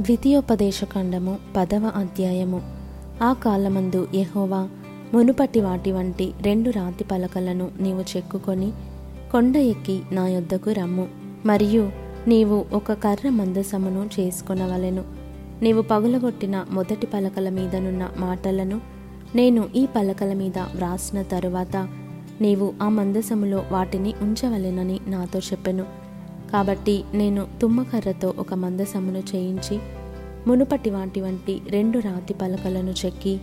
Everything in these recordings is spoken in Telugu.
ద్వితీయోపదేశకాండము పదవ అధ్యాయము. ఆ కాలమందు యహోవా మునుపటి వాటి వంటి రెండు రాతి పలకలను నీవు చెక్కుకొని కొండ ఎక్కి నా యొద్దకు రమ్ము. మరియు నీవు ఒక కర్ర మందసమును చేసుకొనవలెను. నీవు పగులగొట్టిన మొదటి పలకల మీదనున్న మాటలను నేను ఈ పలకల మీద వ్రాసిన తరువాత నీవు ఆ మందసములో వాటిని ఉంచవలెనని నాతో చెప్పెను. కాబట్టి నేను తుమ్మకర్రతో ఒక మందసమును చేయించి మునుపటి వాటి వంటి రెండు రాతి పలకలను చెక్కి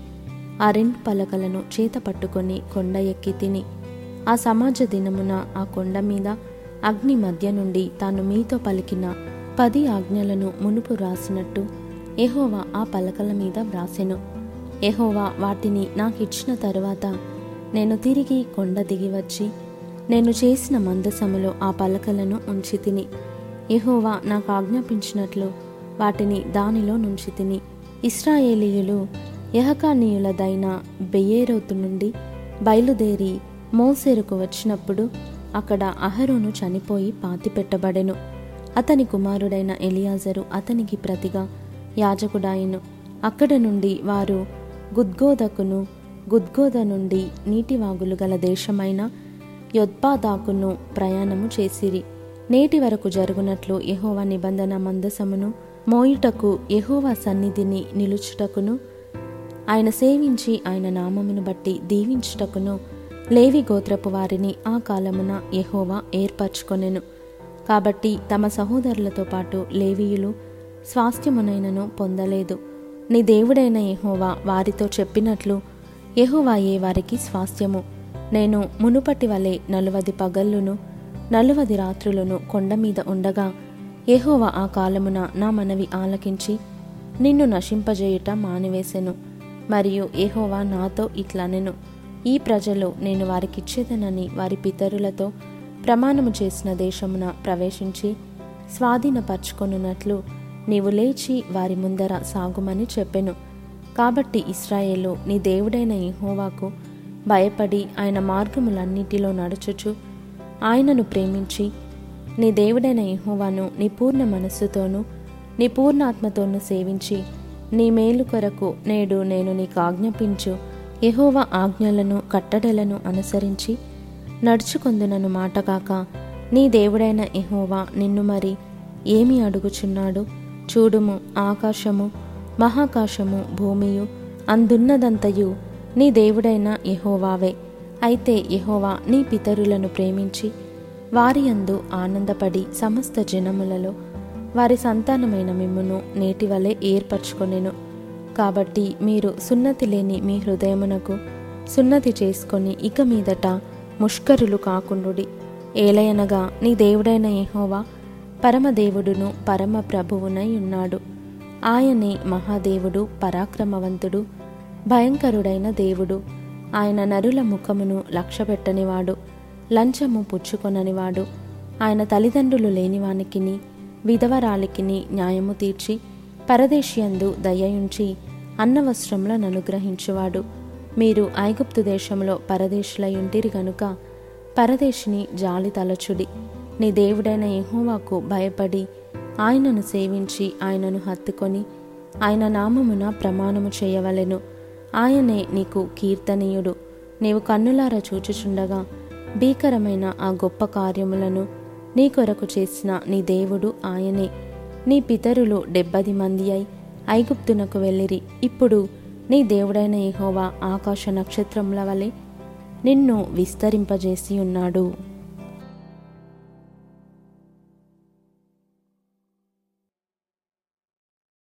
ఆ రెండు పలకలను చేత పట్టుకొని కొండ ఎక్కి తిని ఆ సమాజ దినమున ఆ కొండ మీద అగ్ని మధ్య నుండి తాను మీతో పలికిన పది ఆజ్ఞలను మునుపు వ్రాసినట్టు ఎహోవా ఆ పలకల మీద వ్రాసెను. ఎహోవా వాటిని నాకిచ్చిన తరువాత నేను తిరిగి కొండ దిగి వచ్చి నేను చేసిన మందసములో ఆ పలకలను ఉంచి తిని. యహోవా నాకు ఆజ్ఞాపించినట్లు వాటిని దానిలో నుంచి తిని. ఇస్రాయేలీయులు యహకానీయులదైన బెయేరోతు నుండి బయలుదేరి మోసేరుకు వచ్చినప్పుడు అక్కడ అహరోను చనిపోయి పాతిపెట్టబడెను అతని కుమారుడైన ఎలియాజరు అతనికి ప్రతిగా యాజకుడాయను. అక్కడ నుండి వారు గుద్గోదకును గుద్గోద నుండి నీటివాగులు గల దేశమైన యొద్బాదాకును ప్రయాణము చేసిరి. నేటి వరకు జరుగునట్లు యహోవా నిబంధన మందసమును మోయుటకు యహోవా సన్నిధిని నిలుచుటకును ఆయన సేవించి ఆయన నామమును బట్టి దీవించుటకును లేవి గోత్రపు వారిని ఆ కాలమున యహోవా ఏర్పరచుకొనెను. కాబట్టి తమ సహోదరులతో పాటు లేవీయులు స్వాస్థ్యమునైనను పొందలేదు. నీ దేవుడైన యహోవా వారితో చెప్పినట్లు యహోవాయే వారికి స్వాస్థ్యము. నేను మునుపటి వలె నలువది పగళ్ళును నలువది రాత్రులను కొండ మీద ఉండగా ఏహోవ ఆ కాలమున నా మనవి ఆలకించి నిన్ను నశింపజేయుట మానివేశెను మరియు ఏహోవా నాతో ఇట్లనెను. ఈ ప్రజలు నేను వారికిచ్చేదనని వారి పితరులతో ప్రమాణము చేసిన దేశమున ప్రవేశించి స్వాధీనపరచుకొనున్నట్లు నీవు లేచి వారి ముందర సాగుమని చెప్పెను. కాబట్టి ఇస్రాయేలు నీ దేవుడైన యెహోవాకు భయపడి ఆయన మార్గములన్నిటిలో నడుచుచు ఆయనను ప్రేమించి నీ దేవుడైన యహోవాను నీ పూర్ణ మనస్సుతోనూ నీ పూర్ణాత్మతోనూ సేవించి నీ మేలు కొరకు నేడు నేను నీకు ఆజ్ఞాపించు యహోవ ఆజ్ఞలను కట్టడలను అనుసరించి నడుచుకొందునను మాటగాక నీ దేవుడైన యహోవా నిన్ను మరి ఏమి అడుగుచున్నాడు? చూడుము ఆకాశము మహాకాశము భూమియు అందున్నదంతయు నీ దేవుడైన యహోవావే. అయితే యహోవా నీ పితరులను ప్రేమించి వారి అందు ఆనందపడి సమస్త జనములలో వారి సంతానమైన మిమ్మును నేటి వలె ఏర్పరచుకొనెను. కాబట్టి మీరు సున్నతి లేని మీ హృదయమునకు సున్నతి చేసుకొని ఇక మీదట ముష్కరులు కాకుండుడి. ఏలయనగా నీ దేవుడైన యహోవా పరమదేవుడును పరమ ప్రభువునై ఉన్నాడు. ఆయనే మహాదేవుడు పరాక్రమవంతుడు భయంకరుడైన దేవుడు. ఆయన నరుల ముఖమును లక్ష్యపెట్టనివాడు లంచము పుచ్చుకొననివాడు. ఆయన తల్లిదండ్రులు లేనివానికిని విధవరాలికిని న్యాయము తీర్చి పరదేశియందు దయయుంచి అన్నవస్త్రములను అనుగ్రహించువాడు. మీరు ఐగుప్తు దేశంలో పరదేశులయుంటిరి గనుక పరదేశిని జాలి తలచుడి. నీ దేవుడైన యహోవాకు భయపడి ఆయనను సేవించి ఆయనను హత్తుకొని ఆయన నామమున ప్రమాణము చేయవలెను. ఆయనే నీకు కీర్తనీయుడు. నీవు కన్నులారా చూచుచుండగా భీకరమైన ఆ గొప్ప కార్యములను నీ కొరకు చేసిన నీ దేవుడు ఆయనే. నీ పితరులు డెబ్బది మంది అయి ఐగుప్తునకు వెళ్ళిరి. ఇప్పుడు నీ దేవుడైన యెహోవా ఆకాశ నక్షత్రముల వలె నిన్ను విస్తరింపజేసి ఉన్నాడు.